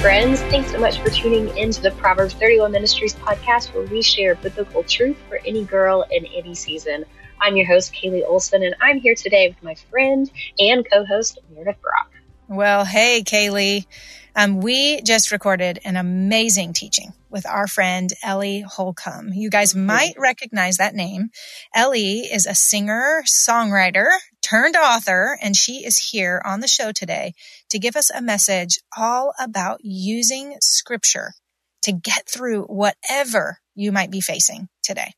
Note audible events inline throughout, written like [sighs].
friends. Thanks so much for tuning into the Proverbs 31 Ministries podcast where we share biblical truth for any girl in any season. I'm your host, Kaley Olson, and I'm here today with my friend and co host, Meredith Brock. Well, hey, Kaley. Um, we just recorded an amazing teaching with our friend Ellie Holcomb. You guys might recognize that name. Ellie is a singer, songwriter, turned author, and she is here on the show today to give us a message all about using scripture to get through whatever you might be facing today.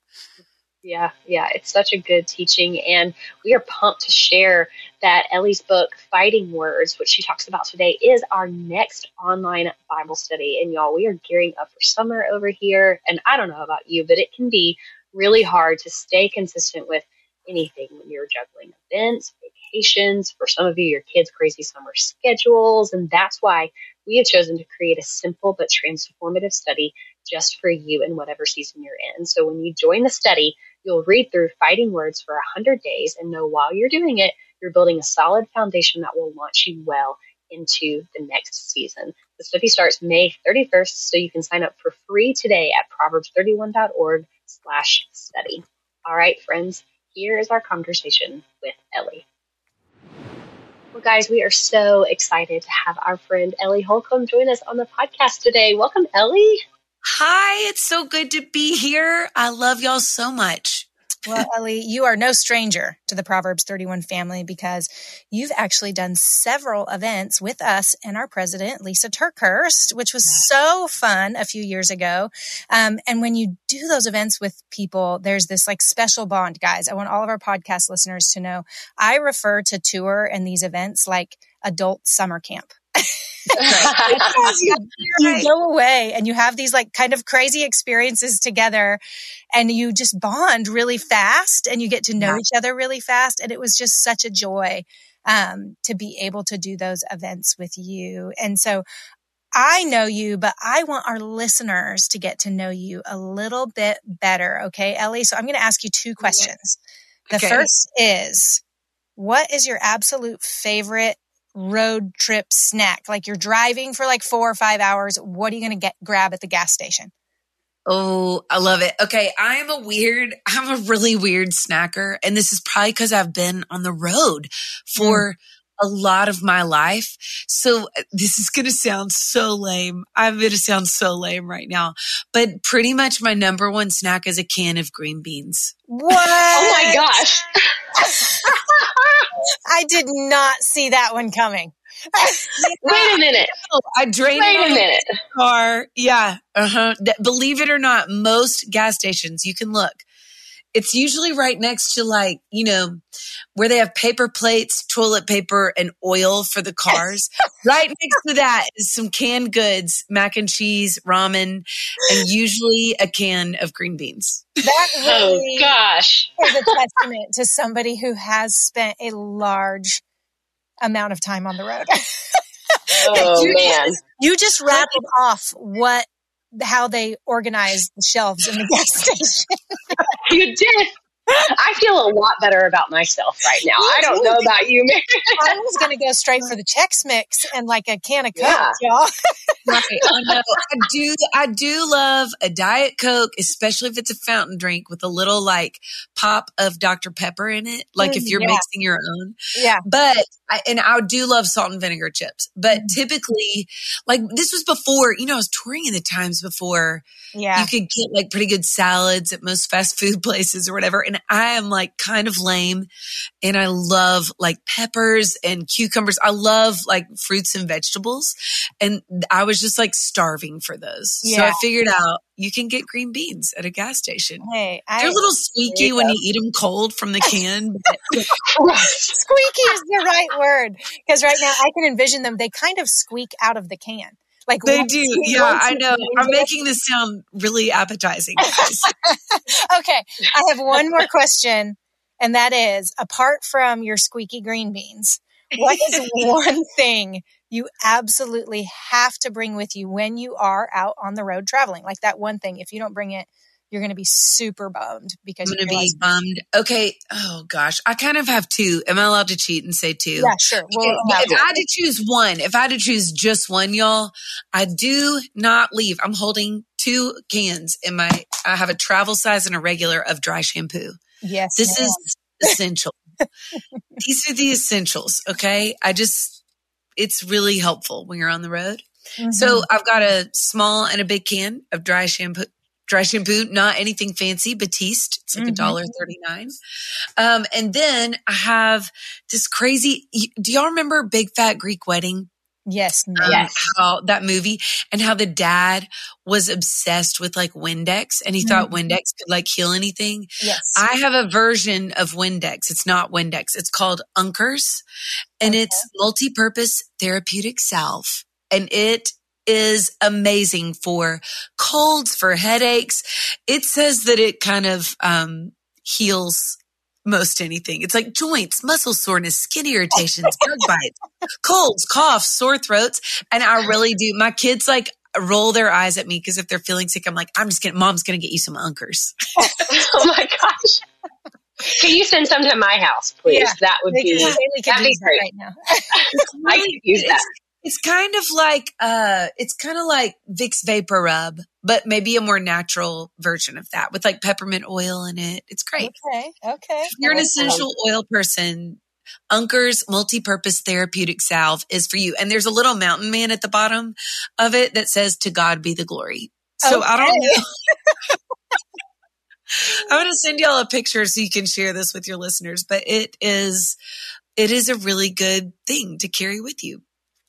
Yeah, yeah, it's such a good teaching. And we are pumped to share that Ellie's book, Fighting Words, which she talks about today, is our next online Bible study. And y'all, we are gearing up for summer over here. And I don't know about you, but it can be really hard to stay consistent with anything when you're juggling events, vacations, for some of you, your kids' crazy summer schedules. And that's why we have chosen to create a simple but transformative study just for you in whatever season you're in. So when you join the study, you'll read through fighting words for 100 days and know while you're doing it, you're building a solid foundation that will launch you well into the next season. The study starts May 31st, so you can sign up for free today at proverbs31.org slash study. All right, friends, here is our conversation with Ellie. Well, guys, we are so excited to have our friend Ellie Holcomb join us on the podcast today. Welcome, Ellie. Hi, it's so good to be here. I love y'all so much. Well, [laughs] Ellie, you are no stranger to the Proverbs 31 family because you've actually done several events with us and our president, Lisa TerKeurst, which was so fun a few years ago. Um, and when you do those events with people, there's this like special bond, guys. I want all of our podcast listeners to know I refer to tour and these events like adult summer camp. You, [laughs] you go away and you have these like kind of crazy experiences together and you just bond really fast and you get to know yeah. each other really fast. And it was just such a joy um, to be able to do those events with you. And so I know you, but I want our listeners to get to know you a little bit better. Okay, Ellie? So I'm going to ask you two questions. The first is, what is your absolute favorite road trip snack? Like you're driving for like four or five hours. What are you going to get grab at the gas station? Oh, I love it. Okay. I'm a weird, [laughs] I'm a really weird snacker. And this is probably because I've been on the road for mm. A lot of my life. So uh, this is going to sound so lame. I'm going to sound so lame right now, but pretty much my number one snack is a can of green beans. What? oh my gosh. [laughs] I did not see that one coming. [laughs] Wait a minute. I drained Wait a minute. car. Yeah. Uh huh. Believe it or not, most gas stations you can look it's usually right next to like, you know, where they have paper plates, toilet paper, and oil for the cars. [laughs] right next to that is some canned goods, mac and cheese, ramen, and usually a can of green beans. That oh, really oh gosh is a testament to somebody who has spent a large amount of time on the road. [laughs] oh you man! Just, you just rattled off what how they organize the shelves in the [laughs] gas station. [laughs] you did. I feel a lot better about myself right now. I don't know about you, Mary. [laughs] I was going to go straight for the Chex Mix and like a can of Coke, yeah. y'all. right. I know. I do. I do love a Diet Coke, especially if it's a fountain drink with a little like pop of Dr Pepper in it. Like if mm, you're yeah. mixing your own. Yeah. But I, and I do love salt and vinegar chips. But mm-hmm. typically, like this was before. You know, I was touring in the times before. Yeah. You could get like pretty good salads at most fast food [laughs] places or whatever. And I am like kind of lame and I love like peppers and cucumbers. I love like fruits and vegetables. And I was just like starving for those. Yeah. So I figured out you can get green beans at a gas station. Hey, they're a little squeaky when you eat them cold from the can. [laughs] squeaky is the right word because right now I can envision them. They kind of squeak out of the can. Like they do. Yeah, I know. I'm making this sound really appetizing. [laughs] okay. I have one more [laughs] question. And that is apart from your squeaky green beans, what is one thing you absolutely have to bring with you when you are out on the road traveling? Like that one thing. If you don't bring it, you're going to be super bummed because I'm going to be bummed. Okay. Oh gosh. I kind of have two. Am I allowed to cheat and say two? Yeah, sure. Well, if, if I had to choose one, if I had to choose just one, y'all, I do not leave. I'm holding two cans in my, I have a travel size and a regular of dry shampoo. Yes. This ma'am. is essential. These are the essentials. Okay. I just, it's really helpful when you're on the road. Mm-hmm. So I've got a small and a big can of dry shampoo, dry shampoo, not anything fancy, Batiste. It's like a dollar thirty nine. Um, and then I have this crazy. Do y'all remember Big Fat Greek Wedding? Yes, um, yes. How that movie and how the dad was obsessed with like Windex and he mm-hmm. thought Windex could like heal anything. Yes. I have a version of Windex. It's not Windex. It's called Unker's and okay. it's multi-purpose therapeutic salve and it is amazing for colds, for headaches. It says that it kind of um, heals most anything. It's like joints, muscle soreness, skin irritations, [laughs] bug bites, colds, coughs, sore throats. And I really do. My kids like roll their eyes at me because if they're feeling sick, I'm like, I'm just gonna, mom's going to get you some Unker's. [laughs] oh my gosh. Can you send some to my house, please? Yeah, that would be, that'd be great. Right now. [laughs] I could use that. It's kind of like uh it's kind of like Vicks VapoRub, but maybe a more natural version of that with like peppermint oil in it. It's great. Okay. Okay. If you're an essential oil person, Unker's multi-purpose therapeutic salve is for you. And there's a little mountain man at the bottom of it that says to God be the glory. So okay. I don't know. [laughs] I'm going to send y'all a picture so you can share this with your listeners, but it is it is a really good thing to carry with you.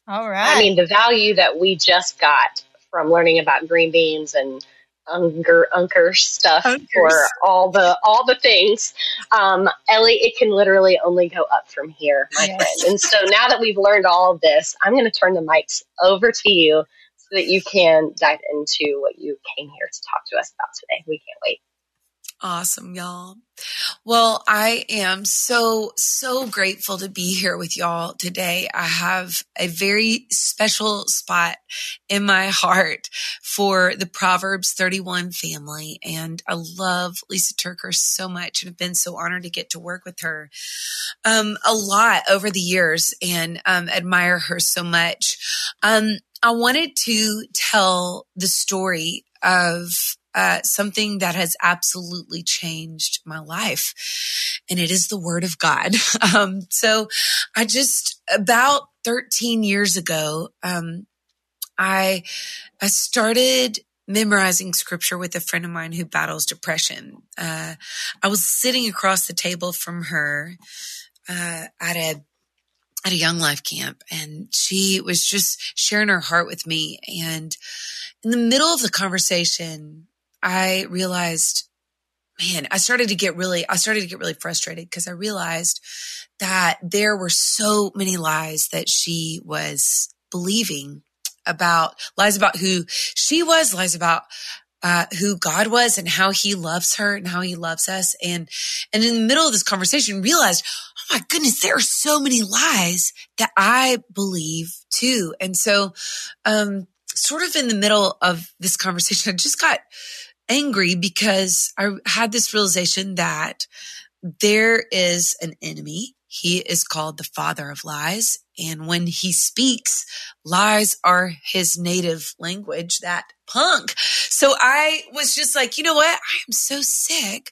All right. I mean, the value that we just got from learning about green beans and unker unker stuff Unker's. for all the all the things um, ellie it can literally only go up from here my yes. friend and so now that we've learned all of this i'm going to turn the mics over to you so that you can dive into what you came here to talk to us about today we can't wait Awesome, y'all. Well, I am so, so grateful to be here with y'all today. I have a very special spot in my heart for the Proverbs 31 family. And I love Lisa TerKeurst so much and have been so honored to get to work with her um, a lot over the years and um, admire her so much. Um, I wanted to tell the story of uh, something that has absolutely changed my life. And it is the word of God. [laughs] Um, so I just, about 13 years ago, um, I, I started memorizing scripture with a friend of mine who battles depression. Uh, I was sitting across the table from her, uh, at a, at a young life camp and she was just sharing her heart with me. And in the middle of the conversation, I realized, man, I started to get really, I started to get really frustrated because I realized that there were so many lies that she was believing about lies about who she was, lies about uh, who God was and how he loves her and how he loves us. And, and in the middle of this conversation, realized, oh my goodness, there are so many lies that I believe too. And so, um, sort of in the middle of this conversation, [laughs] I just got angry because I had this realization that there is an enemy. He is called the father of lies. And when he speaks, lies are his native language, that punk. So I was just like, you know what? I am so sick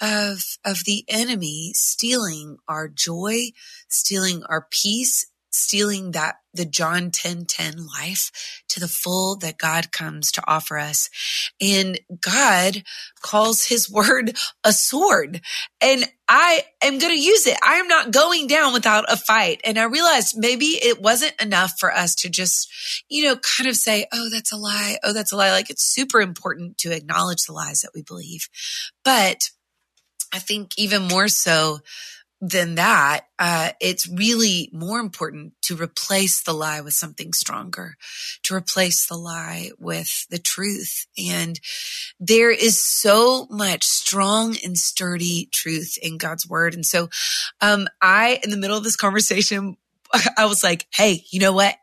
of, of the enemy stealing our joy, stealing our peace, stealing that the John 10 10 life to the full that God comes to offer us. And God calls his word a sword. And I am going to use it. I am not going down without a fight. And I realized maybe it wasn't enough for us to just, you know, kind of say, oh, that's a lie. Oh, that's a lie. Like it's super important to acknowledge the lies that we believe. But I think even more so, than that, uh, it's really more important to replace the lie with something stronger, to replace the lie with the truth. And there is so much strong and sturdy truth in God's word. And so, um, I, in the middle of this conversation, [laughs] I was like, Hey, you know what?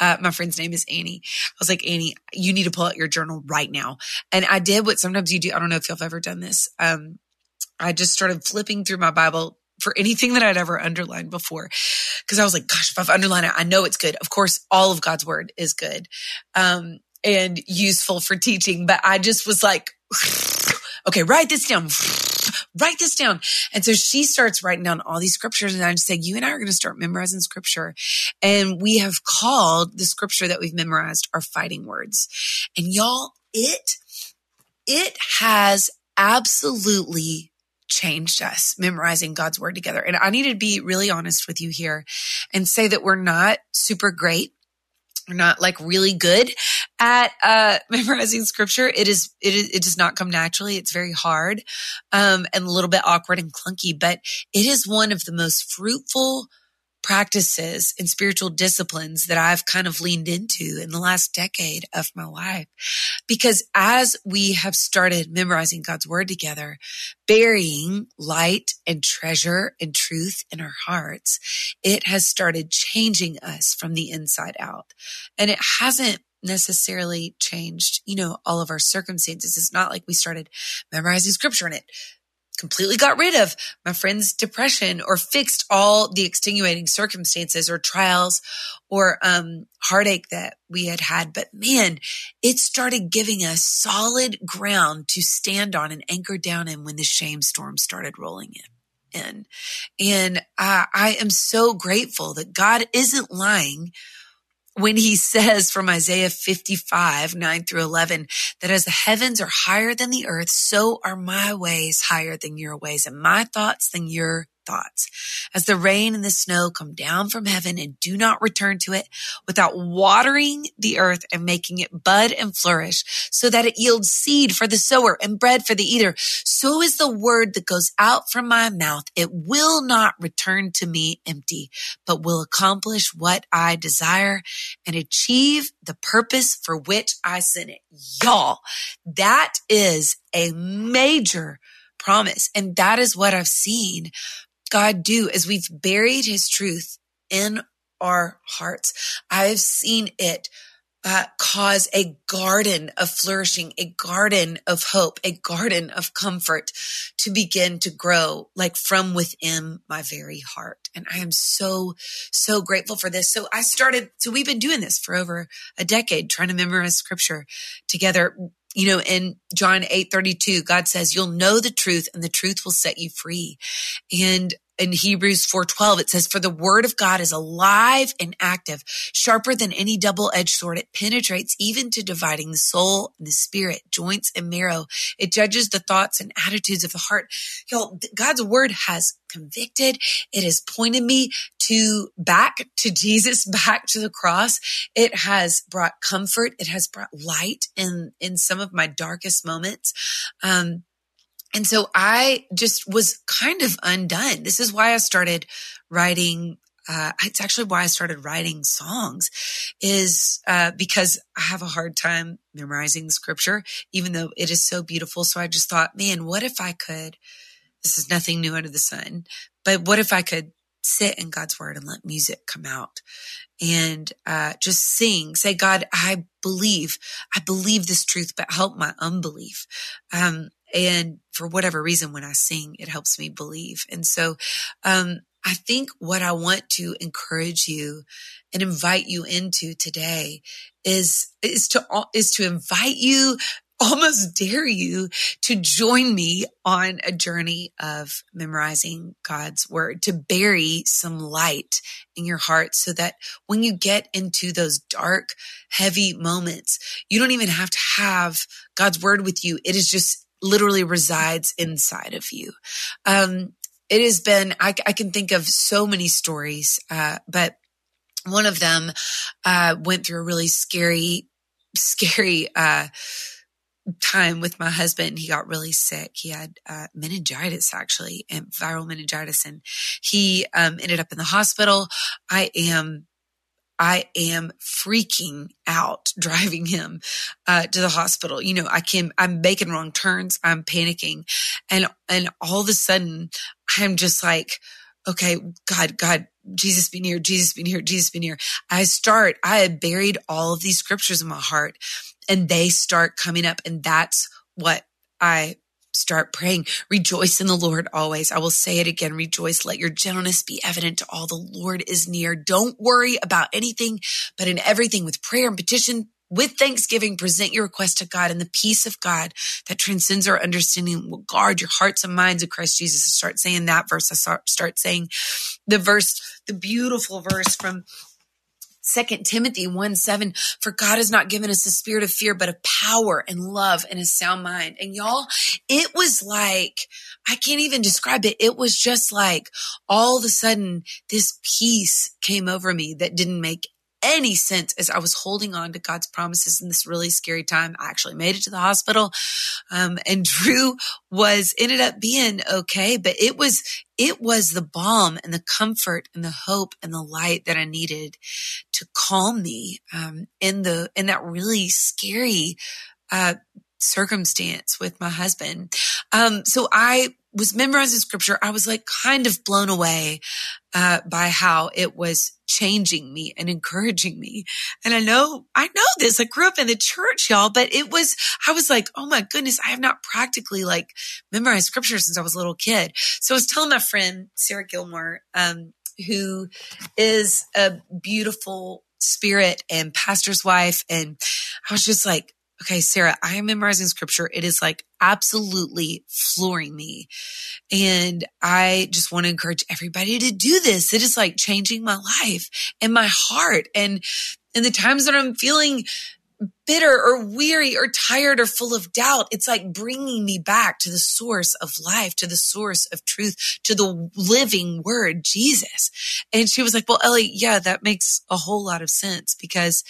Uh, my friend's name is Annie. I was like, Annie, you need to pull out your journal right now. And I did what sometimes you do. I don't know if you've ever done this. Um, I just started flipping through my Bible for anything that I'd ever underlined before. Cause I was like, gosh, if I've underlined it, I know it's good. Of course, all of God's word is good. Um, and useful for teaching, but I just was like, [sighs] okay, write this down. [sighs] write this down. And so she starts writing down all these scriptures and I just say, you and I are going to start memorizing scripture. And we have called the scripture that we've memorized our fighting words. And y'all, it, it has absolutely changed us memorizing God's word together. And I need to be really honest with you here and say that we're not super great. We're not like really good at uh, [laughs] memorizing scripture. It is, it is, it does not come naturally. It's very hard, um, and a little bit awkward and clunky, but it is one of the most fruitful practices and spiritual disciplines that I've kind of leaned into in the last decade of my life. Because as we have started memorizing God's word together, burying light and treasure and truth in our hearts, it has started changing us from the inside out. And it hasn't necessarily changed, you know, all of our circumstances. It's not like we started memorizing scripture and it completely got rid of my friend's depression or fixed all the extenuating circumstances or trials or um, heartache that we had had. But man, it started giving us solid ground to stand on and anchor down in when the shame storm started rolling in. In. And uh, I am so grateful that God isn't lying when he says from Isaiah 55, 9 through 11, that as the heavens are higher than the earth, so are my ways higher than your ways and my thoughts than your thoughts. As the rain and the snow come down from heaven and do not return to it without watering the earth and making it bud and flourish so that it yields seed for the sower and bread for the eater. So is the word that goes out from my mouth. It will not return to me empty, but will accomplish what I desire and achieve the purpose for which I sent it. Y'all, that is a major promise. And that is what I've seen God do as we've buried his truth in our hearts. I've seen it uh, cause a garden of flourishing, a garden of hope, a garden of comfort to begin to grow like from within my very heart. And I am so, so grateful for this. So I started, so we've been doing this for over a decade, trying to memorize scripture together you know, in John 8 32, God says, You'll know the truth and the truth will set you free. And in Hebrews 4:12 it says for the word of God is alive and active sharper than any double-edged sword. It penetrates even to dividing the soul and the spirit joints and marrow. It judges the thoughts and attitudes of the heart. Y'all God's word has convicted. It has pointed me to back to Jesus [laughs] back to the cross it has brought comfort it has brought light in in some of my darkest moments um and so I just was kind of undone. This is why I started writing. Uh, it's actually why I started writing songs is, uh, because I have a hard time memorizing scripture, even though it is so beautiful. So I just thought, man, what if I could, this is nothing new under the sun, but what if I could sit in God's word and let music come out and uh, just sing. Say, God, I believe, I believe this truth, but help my unbelief. Um, and for whatever reason, when I sing, it helps me believe. And so, um, I think what I want to encourage you and invite you into today is, is to, is to invite you almost dare you to join me on a journey of memorizing God's word, to bury some light in your heart so that when you get into those dark, heavy moments, you don't even have to have God's word with you. It is just literally resides inside of you. Um, it has been, I, I, can think of so many stories, uh, but one of them, uh, went through a really scary, scary, uh, time with my husband. He got really sick. He had uh, meningitis, actually, and viral meningitis, and he um, ended up in the hospital. I am I am freaking out [laughs] driving him uh, to the hospital. You know, I can, I'm making wrong turns. I'm panicking. And, and all of a sudden I'm just like, okay, God, God, Jesus be near, Jesus be near, Jesus be near. I start, I had buried all of these scriptures in my heart and they start coming up. And that's what I start praying. Rejoice in the Lord always. I will say it again. Rejoice. Let your gentleness be evident to all. The Lord is near. Don't worry about anything, but in everything with prayer and petition, with thanksgiving, present your request to God and the peace of God that transcends our understanding will guard your hearts and minds of Christ Jesus. I start saying that verse. I start saying the verse, the beautiful verse from Second Timothy 1 7, for God has not given us a spirit of fear, but of power and love and a sound mind. And y'all, it was like, I can't even describe it. It was just like all of a sudden this peace came over me that didn't make any sense as I was holding on to God's promises in this really scary time. I actually made it to the hospital. Um, and [laughs] Drew was ended up being okay, but it was, it was the balm and the comfort and the hope and the light that I needed to calm me, um, in the, in that really scary, uh, circumstance with my husband. Um, so I was memorizing scripture. I was like kind of blown away, uh, by how it was changing me and encouraging me. And I know, I know this. I grew up in the church, y'all, but it was, I was like, oh my goodness, I have not practically like memorized scripture since I was a little kid. So I was telling my friend, Sarah Gilmore, um, who is a beautiful spirit and pastor's wife. And I was just like, okay, Sarah, I am memorizing scripture. It is like absolutely flooring me. And I just want to encourage everybody to do this. It is like changing my life and my heart. And in the times that I'm feeling bitter or weary or tired or full of doubt. It's like bringing me back to the source of life, to the source of truth, to the living word, Jesus. And she was like, well, Ellie, yeah, that makes a whole lot of sense because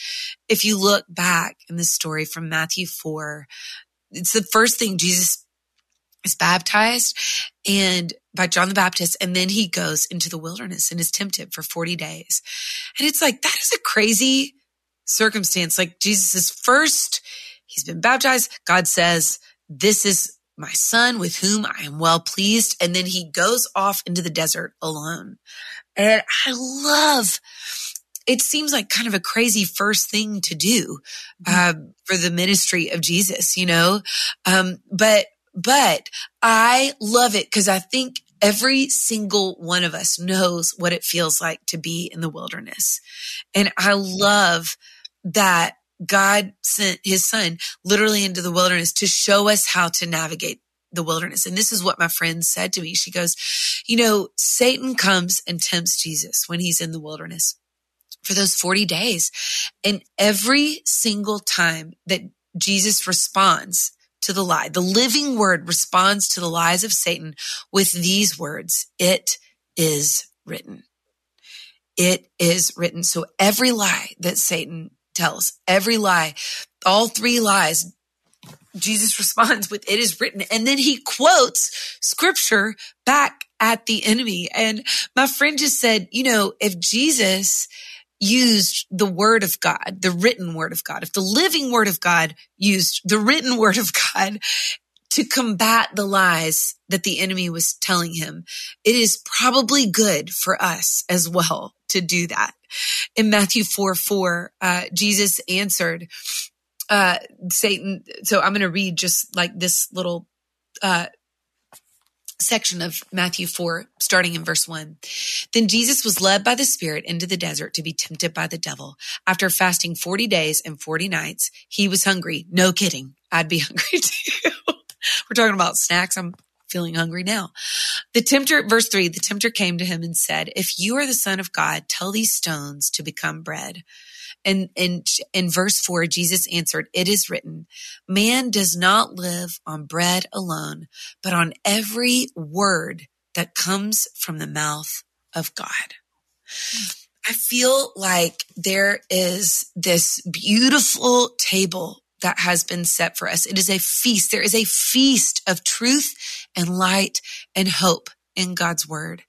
if you look back in the story from Matthew 4, it's the first thing Jesus is baptized and by John the Baptist. And then he goes into the wilderness and is tempted for 40 days. And it's like, that is a crazy circumstance. Like Jesus is first, he's been baptized. God says, this is my son with whom I am well pleased. And then he goes off into the desert alone. And I love, it seems like kind of a crazy first thing to do, uh, for the ministry of Jesus, you know? Um, but, but I love it because I think every single one of us knows what it feels like to be in the wilderness. And I love that God sent his son literally into the wilderness to show us how to navigate the wilderness. And this is what my friend said to me. She goes, you know, Satan comes and tempts Jesus when he's in the wilderness for those 40 days. And every single time that Jesus responds to the lie, the living word responds to the lies of Satan with these words, it is written. It is written. So every lie that Satan tells, every lie, all three lies, Jesus [laughs] responds with, it is written. And then he quotes scripture back at the enemy. And my friend just said, you know, if Jesus used the word of God, the written word of God, if the living word of God used the written word of God to combat the lies that the enemy was telling him, it is probably good for us as well to do that. In Matthew 4 4, uh, Jesus answered, uh, Satan. So I'm going to read just like this little, uh, section of Matthew 4, starting in verse 1. Then Jesus was led by the Spirit into the desert to be tempted by the devil. After fasting 40 days and 40 nights, he was hungry. No kidding. I'd be [laughs] hungry too. We're talking about snacks. I'm feeling hungry now. The tempter, verse three, the tempter came to him and said, if you are the son of God, tell these stones to become bread. And in, in verse four, Jesus answered, it is written, man does not live on bread alone, but on every word that comes from the mouth of God. I feel like there is this beautiful table that has been set for us. It is a feast. There is a feast of truth and light and hope in God's word.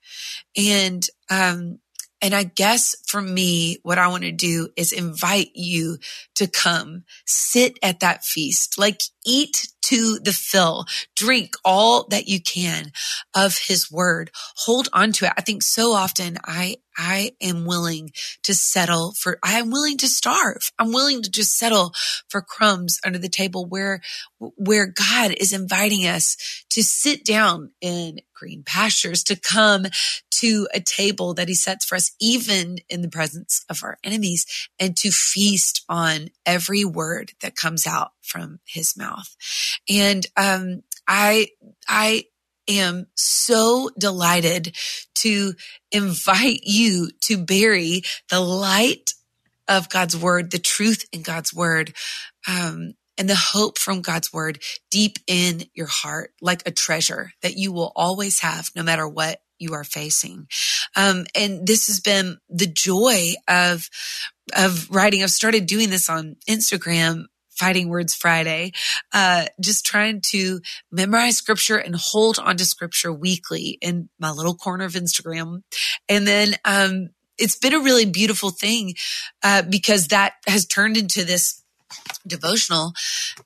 And, um, and I guess for me, what I want to do is invite you to come sit at that feast. Like eat to the fill, drink all that you can of his word. Hold on to it. I think so often I, I am willing to settle for, I am willing to starve. I'm willing to just settle for crumbs under the table where, where God is inviting us to sit down in green pastures, to come to a table that he sets for us, even in the presence of our enemies and to feast on every word that comes out from his mouth. And, um, I, I am so delighted to invite you to bury the light of God's word, the truth in God's word, um, and the hope from God's word deep in your heart, like a treasure that you will always have no matter what you are facing. Um, and this has been the joy of, of writing. I've started doing this on Instagram Fighting Words Friday, uh, just trying to memorize scripture and hold on to scripture weekly in my little corner of Instagram. And then, um, it's been a really beautiful thing, uh, because that has turned into this devotional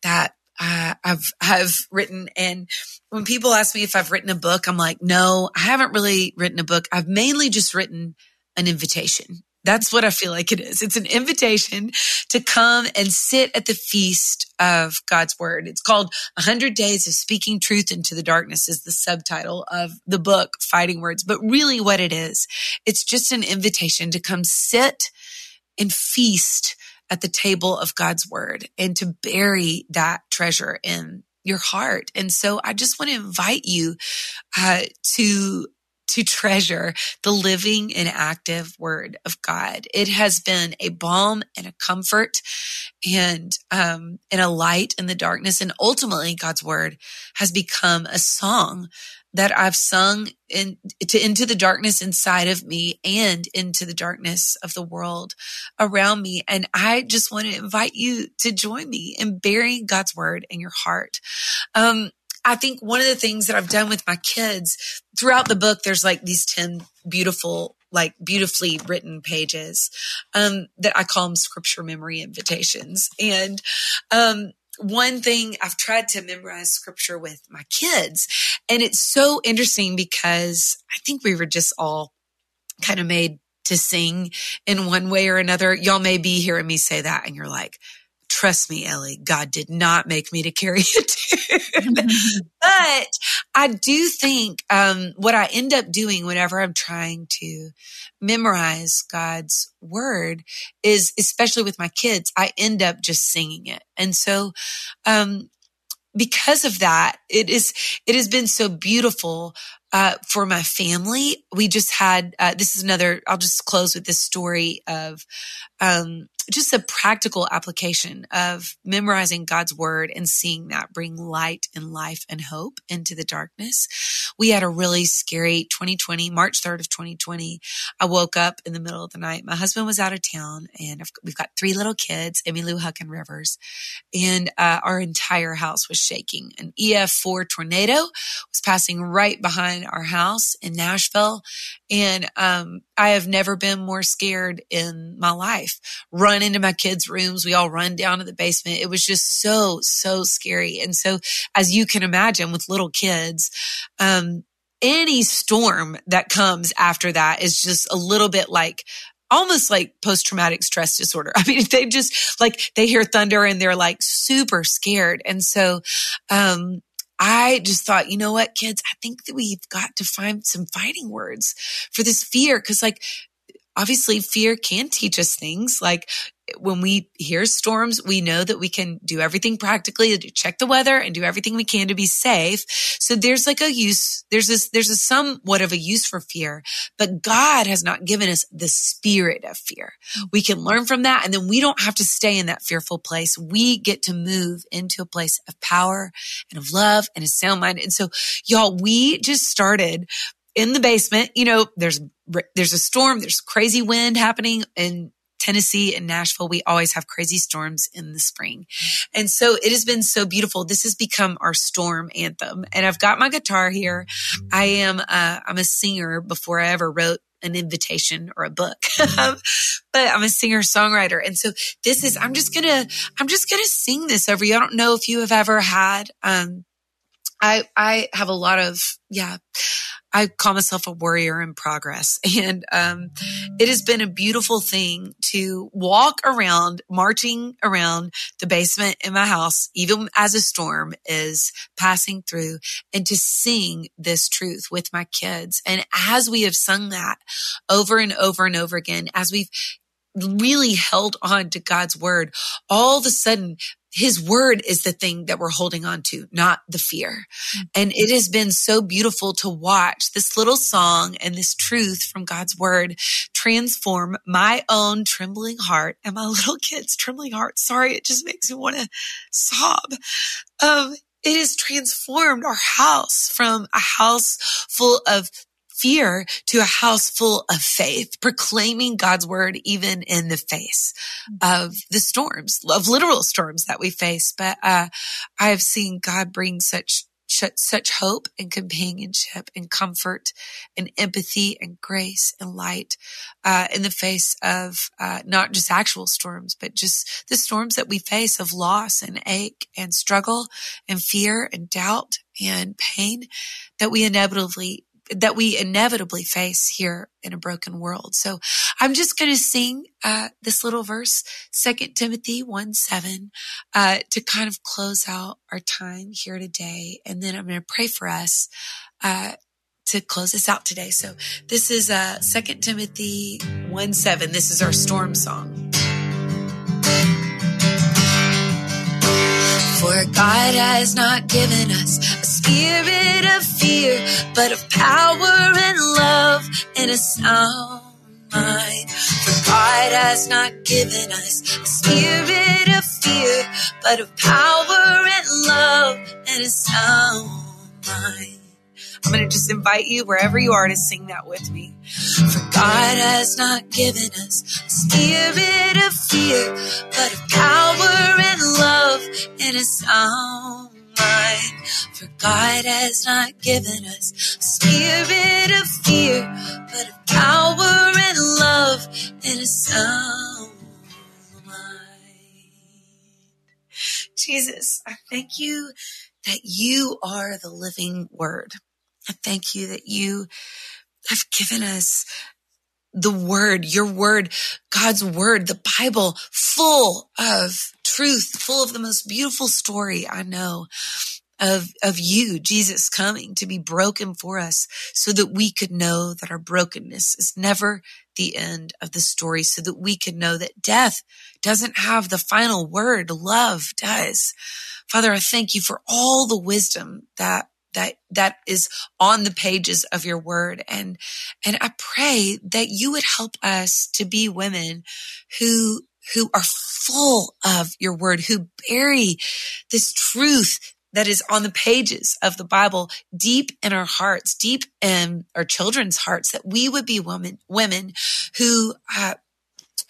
that uh, I've I've written. And when people ask me if I've written a book, I'm like, no, I haven't really written a book. I've mainly just written an invitation. That's what I feel like it is. It's an invitation to come and sit at the feast of God's word. It's called A Hundred Days of Speaking Truth into the Darkness is the subtitle of the book, Fighting Words. But really what it is, it's just an invitation to come sit and feast at the table of God's word and to bury that treasure in your heart. And so I just want to invite you uh, to to treasure the living and active word of God. It has been a balm and a comfort and, um, and a light in the darkness. And ultimately God's word has become a song that I've sung in, to, into the darkness inside of me and into the darkness of the world around me. And I just want to invite you to join me in burying God's word in your heart. Um, I think one of the things that I've done with my kids throughout the book, there's like these 10 beautiful, like beautifully written pages, um, that I call them scripture memory invitations. And, um, one thing I've tried to memorize scripture with my kids. And it's so interesting because I think we were just all kind of made to sing in one way or another. Y'all may be hearing me say that and you're like, trust me, Ellie, God did not make me to carry [laughs] a tune. [laughs] but I do think um, what I end up doing whenever I'm trying to memorize God's word is, especially with my kids, I end up just singing it. And so, um, because of that, it is, it has been so beautiful uh, for my family. We just had, uh, this is another, I'll just close with this story of, um, just a practical application of memorizing God's word and seeing that bring light and life and hope into the darkness. We had a really scary 2020, March 3rd of 2020. I woke up in the middle of the night. My husband was out of town and we've got three little kids, Emmylou, Huck, and Rivers. And uh, our entire house was shaking. An EF4 tornado was passing right behind our house in Nashville. And um, I have never been more scared in my life. Run into my kids' rooms. We all run down to the basement. It was just so, so scary. And so, as you can imagine with little kids, um, any storm that comes after that is just a little bit like almost like post traumatic stress disorder. [laughs] I mean, they just like they hear thunder and they're like super scared. And so, um, I just thought, you know what, kids, I think that we've got to find some fighting words for this fear. Cause like, obviously fear can teach us things like when we hear storms, we know that we can do everything practically to check the weather and do everything we can to be safe. So there's like a use, there's this, there's a somewhat of a use for fear, but God has not given us the spirit of fear. We can learn from that and then we don't have to stay in that fearful place. We get to move into a place of power and of love and a sound mind. And so y'all, we just started in the basement, you know, there's there's a storm, there's crazy wind happening and Tennessee and Nashville, we always have crazy storms in the spring. And so it has been so beautiful. This has become our storm anthem. And I've got my guitar here. I am, uh, I'm a singer before I ever wrote an invitation or a book, [laughs] but I'm a singer songwriter. And so this is, I'm just gonna, I'm just gonna sing this over you. I don't know if you have ever had, um, I, I have a lot of, yeah, I call myself a warrior in progress. [laughs] And, um, it has been a beautiful thing to walk around, marching around the basement in my house, even as a storm is passing through and to sing this truth with my kids. And as we have sung that over and over and over again, as we've really held on to God's word, all of a sudden his word is the thing that we're holding on to, not the fear. And it has been so beautiful to watch this little song and this truth from God's word transform my own trembling heart and my [laughs] little kid's trembling heart. Sorry, it just makes me want to sob. Um, it has transformed our house from a house full of fear to a house full of faith, proclaiming God's word even in the face of the storms, of literal storms that we face. But uh, I have seen God bring such such hope and companionship and comfort and empathy and grace and light uh, in the face of uh, not just actual storms, but just the storms that we face of loss and ache and struggle and fear and doubt and pain that we inevitably that we inevitably face here in a broken world. So I'm just going to sing uh, this little verse, Second Timothy 1 7, uh, to kind of close out our time here today. And then I'm going to pray for us. Uh, to close us out today. So this is uh, 2 Timothy 1 7. This is our storm song. God has not given us a spirit of fear, but of power and love and a sound mind. For God has not given us a spirit of fear, but of power and love and a sound mind. I'm going to just invite you wherever you are to sing that with me. For God has not given us a spirit of fear, but of power and love and a sound mind. For God has not given us a spirit of fear, but of power and love and a sound mind. Jesus, I thank you that you are the living word. I thank you that you have given us the word, your word, God's word, the Bible full of truth, full of the most beautiful story I know of, of you, Jesus coming to be broken for us so that we could know that our brokenness is never the end of the story, so that we could know that death doesn't have the final word. Love does. Father, I thank you for all the wisdom that that that is on the pages of your word. And and I pray that you would help us to be women who who are full of your word who bury this truth that is on the pages of the Bible deep in our hearts, deep in our children's hearts, that we would be women, women who, uh,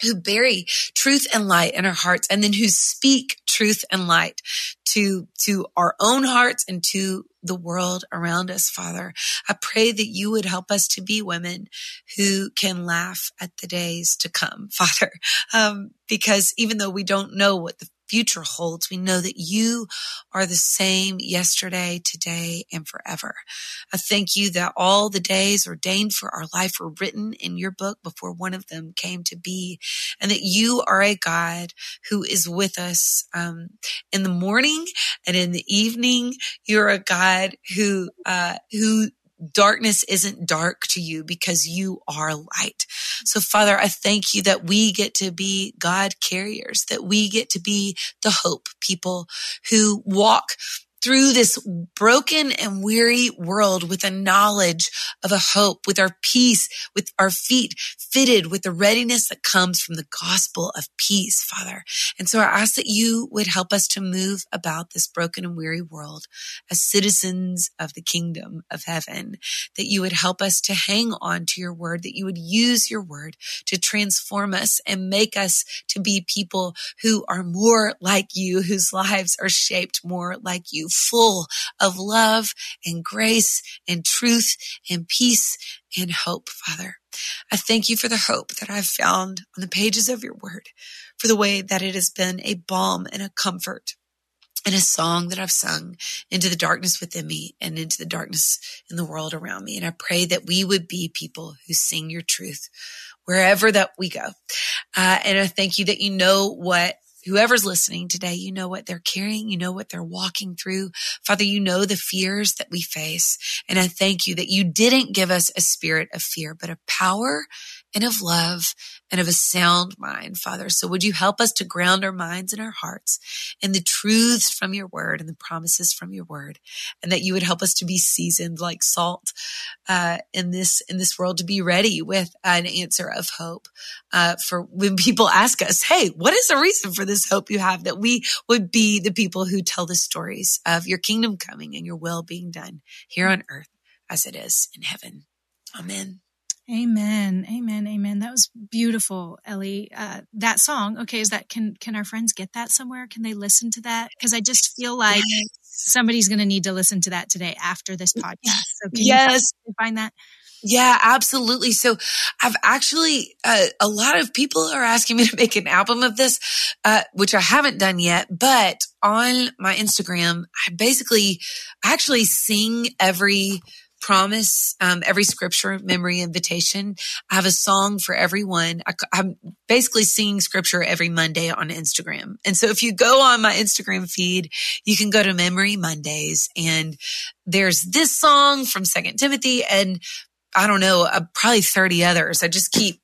who bury truth and light in our hearts and then who speak truth and light to, to our own hearts and to the world around us, Father. I pray that you would help us to be women who can laugh at the days to come, [laughs] Father. Um, because even though we don't know what the future holds, we know that you are the same yesterday, today, and forever. I thank you that all the days ordained for our life were written in your book before one of them came to be, and that you are a God who is with us um, in the morning and in the evening. You're a God who uh, who darkness isn't dark to you because you are light. So Father, I thank you that we get to be God carriers, that we get to be the hope people who walk through this broken and weary world with a knowledge of a hope, with our peace, with our feet fitted with the readiness that comes from the gospel of peace, Father. And so I ask that you would help us to move about this broken and weary world as citizens of the kingdom of heaven, that you would help us to hang on to your word, that you would use your word to transform us and make us to be people who are more like you, whose lives are shaped more like you full of love and grace and truth and peace and hope, Father. I thank you for the hope that I've found on the pages of your word, for the way that it has been a balm and a comfort and a song that I've sung into the darkness within me and into the darkness in the world around me. And I pray that we would be people who sing your truth wherever that we go. Uh, and I thank you that you know what whoever's listening today, you know what they're carrying. You know what they're walking through. Father, you know the fears that we face. And I thank you that you didn't give us a spirit of fear, but a power and of love and of a sound mind, Father. So would you help us to ground our minds and our hearts in the truths from your word and the promises from your word, and that you would help us to be seasoned like salt uh, in this in this world, to be ready with an answer of hope uh, for when people ask us, "Hey, what is the reason for this hope you have?" That we would be the people who tell the stories of your kingdom coming and your will being done here on earth as it is in heaven. Amen. Amen. Amen. Amen. That was beautiful, Ellie. Uh, that song. Okay. Is that, can, can our friends get that somewhere? Can they listen to that? Cause I just feel like somebody's going to need to listen to that today after this podcast. So can yes. you find that? Yeah, absolutely. So I've actually, uh, a lot of people are asking me to make an album of this, uh, which I haven't done yet, but on my Instagram, I basically actually sing every promise um, every scripture memory invitation. I have a song for everyone. I, I'm basically singing scripture every Monday on Instagram. And so if you go on my Instagram feed, you can go to Memory Mondays and there's this song from Second Timothy and I don't know, uh, probably 30 others. I just keep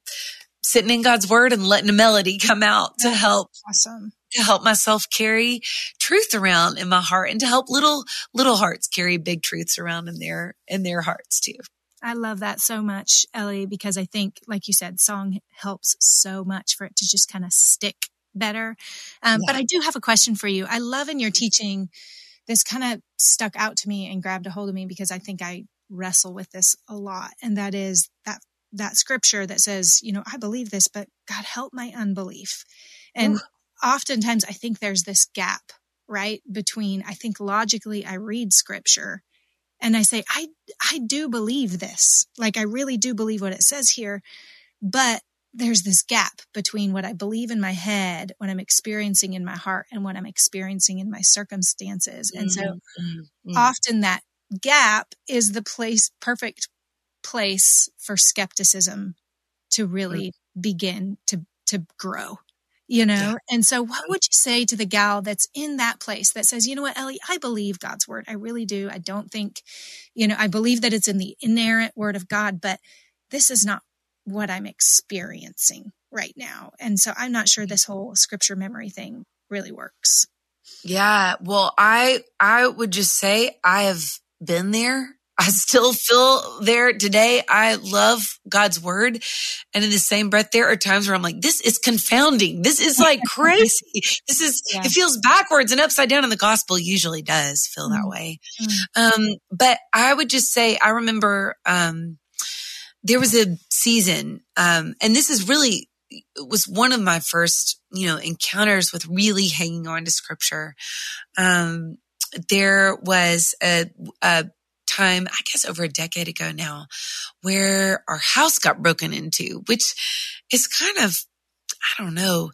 sitting in God's word and letting a melody come out to help. Awesome to help myself carry truth around in my heart and to help little little hearts carry big truths around in their in their hearts too. I love that so much, Ellie, because I think, like you said, song helps so much for it to just kind of stick better. Um, yeah. But I do have a question for you. I love in your teaching, this kind of stuck out to me and grabbed a hold of me because I think I wrestle with this a lot. And that is that that scripture that says, you know, I believe this, but God help my unbelief. And Ooh oftentimes I think there's this gap, right? Between, I think logically I read scripture and I say, I, I do believe this. Like I really do believe what it says here, but there's this gap between what I believe in my head, what I'm experiencing in my heart, and what I'm experiencing in my circumstances. And so mm-hmm. often that gap is the place, perfect place for skepticism to really mm-hmm. begin to, to grow you know? Yeah. And so what would you say to the gal that's in that place that says, you know what, Ellie, I believe God's word. I really do. I don't think, you know, I believe that it's in the inerrant word of God, but this is not what I'm experiencing right now. And so I'm not sure mm-hmm. this whole scripture memory thing really works. Yeah. Well, I, I would just say I have been there I still feel there today. I love God's word. And in the same breath, there are times where I'm like, this is confounding. This is like [laughs] crazy. This is, yeah. it feels backwards and upside down. And the gospel usually does feel that mm-hmm. way. Mm-hmm. Um, but I would just say, I remember, um, there was a season, um, and this is really, it was one of my first, you know, encounters with really hanging on to scripture. Um, there was a, a time, I guess over a decade ago now, where our house got broken into, which is kind of, I don't know,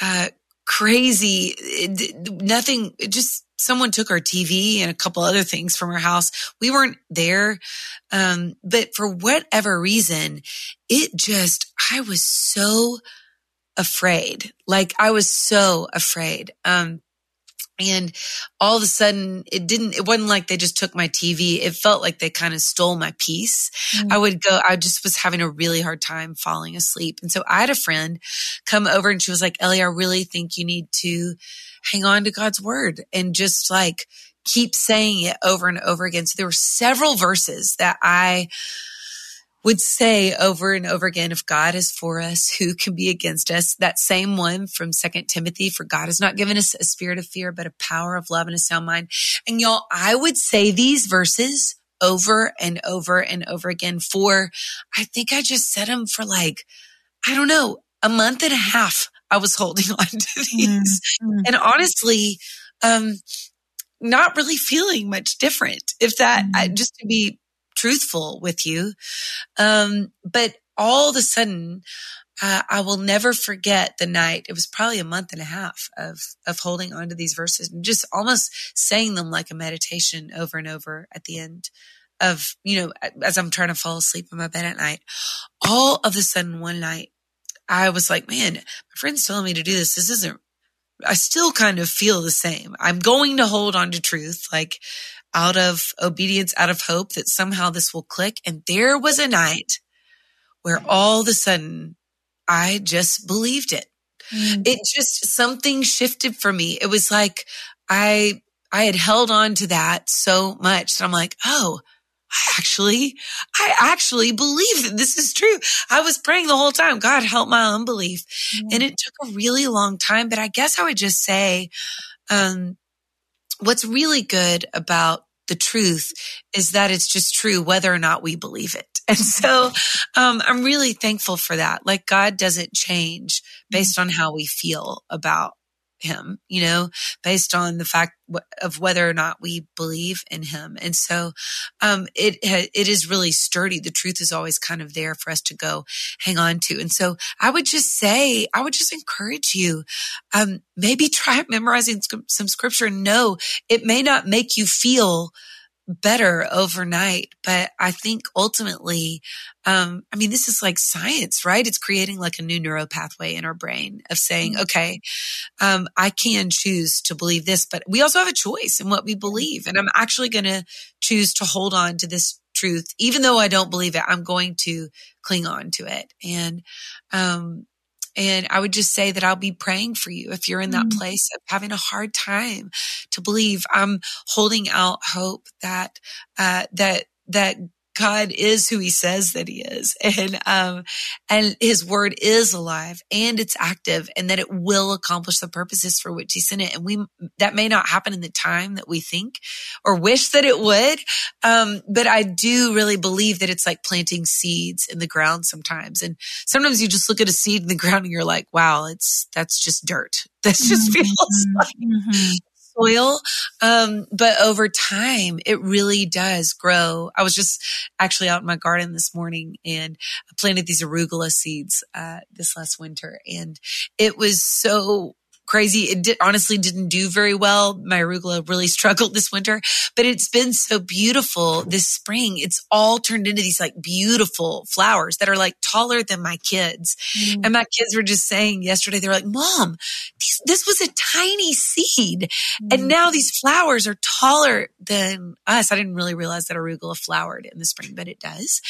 uh, crazy. It, nothing, it just, someone took our TV and a couple other things from our house. We weren't there. Um, but for whatever reason, it just, I was so afraid. Like I was so afraid. Um, and all of a sudden it didn't it wasn't like they just took my tv it felt like they kind of stole my peace. Mm-hmm. i would go i just was having a really hard time falling asleep. And so i had a friend come over and she was like ellie i really think you need to hang on to god's word and just like keep saying it over and over again. So there were several verses that i would say over and over again, if God is for us, who can be against us? That same one from second Timothy, for God has not given us a spirit of fear, but a power of love and a sound mind. And y'all, I would say these verses over and over and over again for, I think I just said them for like, I don't know, a month and a half. I was holding [laughs] on to these. Mm-hmm. And honestly, um, not really feeling much different. If that, mm-hmm. I, just to be truthful with you. Um, but all of a sudden, uh, I will never forget the night. It was probably a month and a half of of holding on to these verses and just almost saying them like a meditation over and over at the end of you know as I'm trying to fall asleep in my bed at night. All of a sudden, one night, I was like, "Man, my friend's telling me to do this. This isn't." I still kind of feel the same. I'm going to hold on to truth, like out of obedience, out of hope that somehow this will click. And there was a night where all of a sudden I just believed it. Mm. It just something shifted for me. It was like I I had held on to that so much that I'm like, oh, I actually, I actually believe that this is true. I was praying the whole time, God help my unbelief. Mm. And it took a really long time, but I guess I would just say, um, what's really good about the truth is that it's just true whether or not we believe it. [laughs] And so um, I'm really thankful for that. Like God doesn't change based on how we feel about him, you know, based on the fact of whether or not we believe in him. And so, um, it, it is really sturdy. The truth is always kind of there for us to go hang on to. And so I would just say, I would just encourage you, um, maybe try [laughs] memorizing some scripture. No, it may not make you feel better overnight. But I think ultimately, um, I mean, this is like science, right? It's creating like a new neural pathway in our brain of saying, mm-hmm. okay, um, I can choose to believe this, but we also have a choice in what we believe. And I'm actually going to choose to hold on to this truth, even though I don't believe it, I'm going to cling on to it. And, um, and I would just say that I'll be praying for you if you're in that mm. place of having a hard time to believe. I'm holding out hope that, uh, that, that God is who he says that he is. [laughs] And, um, and his word is alive and it's active and that it will accomplish the purposes for which he sent it. And we, that may not happen in the time that we think or wish that it would. Um, but I do really believe that it's like planting seeds in the ground sometimes. And sometimes you just look at a seed in the ground and you're like, wow, it's, that's just dirt. [laughs] That just feels mm-hmm. [laughs] like, mm-hmm soil. Um, but over time, it really does grow. I was just actually out in my garden this morning and I planted these arugula seeds, uh, this last winter and it was so crazy. It did, honestly didn't do very well. My arugula really [laughs] struggled this winter, but it's been so beautiful this spring. It's all turned into these like beautiful flowers that are like taller than my kids. Mm. And my kids were just saying yesterday, they were like, mom, these, this was a tiny seed. Mm. And now these flowers are taller than us. I didn't really realize that arugula flowered in the spring, but it does.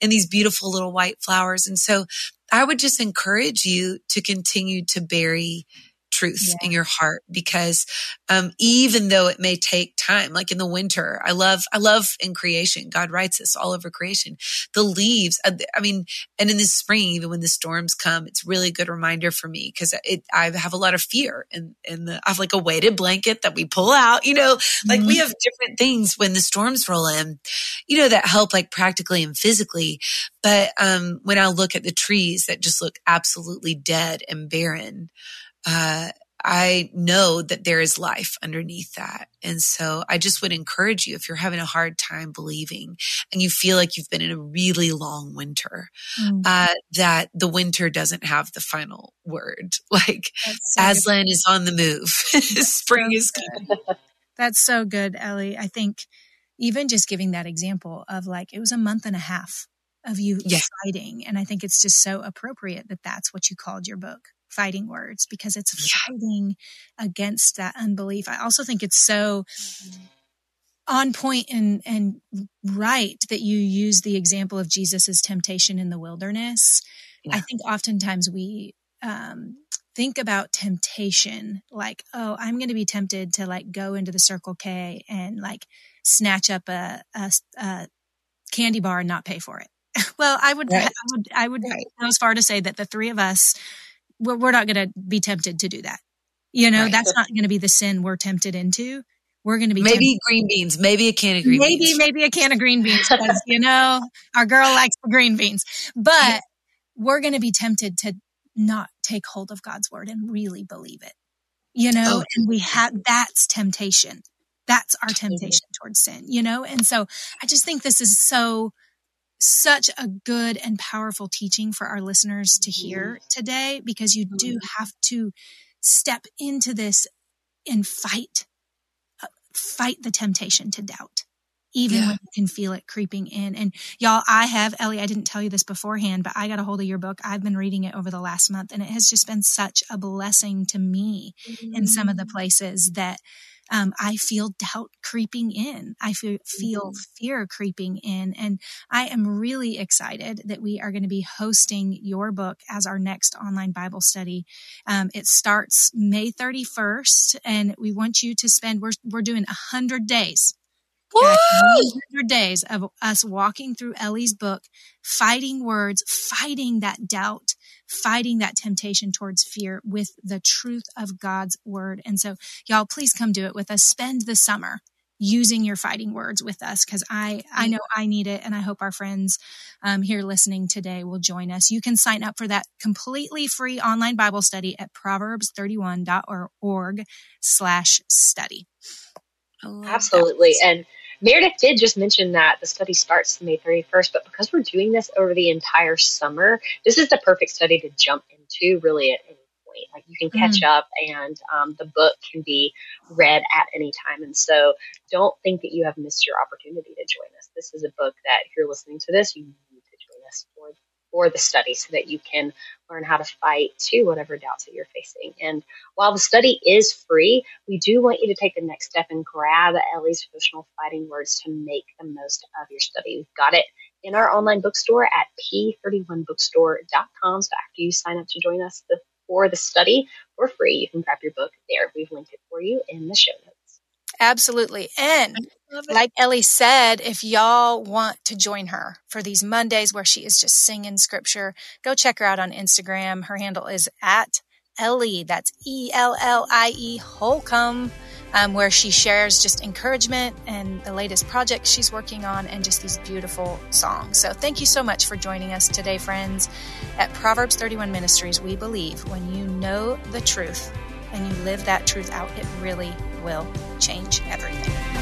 And these beautiful little white flowers. And so I would just encourage you to continue to bury truth yeah. in your heart because um, even though it may take time like in the winter i love i love in creation god writes this all over creation the leaves uh, i mean and in the spring even when the storms come it's really good reminder for me because it i have a lot of fear and and i have like a weighted blanket that we pull out you know like mm-hmm. we have different things when the storms roll in you know that help like practically and physically but um when i look at the trees that just look absolutely dead and barren uh, I know that there is life underneath that. And so I just would encourage you if you're having a hard time believing and you feel like you've been in a really long winter, mm. uh, that the winter doesn't have the final word. [laughs] Like so Aslan good. is on the move. [laughs] Spring so is coming. That's so good, Ellie. I think even just giving that example of like, it was a month and a half of you yes. fighting. And I think it's just so appropriate that that's what you called your book fighting words because it's fighting against that unbelief. I also think it's so on point and and right that you use the example of Jesus's temptation in the wilderness. Yeah. I think oftentimes we um, think about temptation like, oh, I'm going to be tempted to like go into the Circle K and like snatch up a, a, a candy bar and not pay for it. [laughs] well, I would, right. I would, I would right. go as far to say that the three of us we're, we're not going to be tempted to do that. You know, right. that's not going to be the sin we're tempted into. We're going to be maybe tempted. green beans, maybe a can of green maybe, beans. Maybe, maybe a can of green beans because, [laughs] you know, our girl likes the green beans. But we're going to be tempted to not take hold of God's word and really believe it. You know, oh, and we have that's temptation. That's our temptation towards sin, you know? And so I just think this is so such a good and powerful teaching for our listeners to hear today because you do have to step into this and fight uh, fight the temptation to doubt even yeah. when you can feel it creeping in. And y'all, I have, Ellie, I didn't tell you this beforehand, but I got a hold of your book. I've been reading it over the last month and it has just been such a blessing to me mm-hmm. in some of the mm. places that um, I feel doubt creeping in. I feel, feel mm-hmm. fear creeping in. And I am really excited that we are going to be hosting your book as our next online Bible study. Um, it starts May 31st and we want you to spend, we're, we're doing a hundred days 100 days of us walking through Ellie's book, fighting words, fighting that doubt, fighting that temptation towards fear with the truth of God's word. And so, y'all, please come do it with us. Spend the summer using your fighting words with us because I I know I need it, and I hope our friends um, here listening today will join us. You can sign up for that completely free online Bible study at proverbs31.org slash study. Absolutely, and Meredith did just mention that the study starts May 31st, but because we're doing this over the entire summer, this is the perfect study to jump into really at any point. Like you can catch mm. up and um, the book can be read at any time. And so don't think that you have missed your opportunity to join us. This is a book that if you're listening to this, you need to join us for for the study so that you can learn how to fight to whatever doubts that you're facing. And while the study is free, we do want you to take the next step and grab Ellie's Devotional Fighting Words to make the most of your study. We've got it in our online bookstore at p31bookstore.com. So after you sign up to join us for the study for free, you can grab your book there. We've linked it for you in the show notes. Absolutely. And like Ellie said, if y'all want to join her for these Mondays where she is just singing scripture, go check her out on Instagram. Her handle is at Ellie. That's E L L I E Holcomb, um, where she shares just encouragement and the latest projects she's working on and just these beautiful songs. So thank you so much for joining us today, friends. At Proverbs 31 Ministries, we believe when you know the truth and you live that truth out, it really will change everything.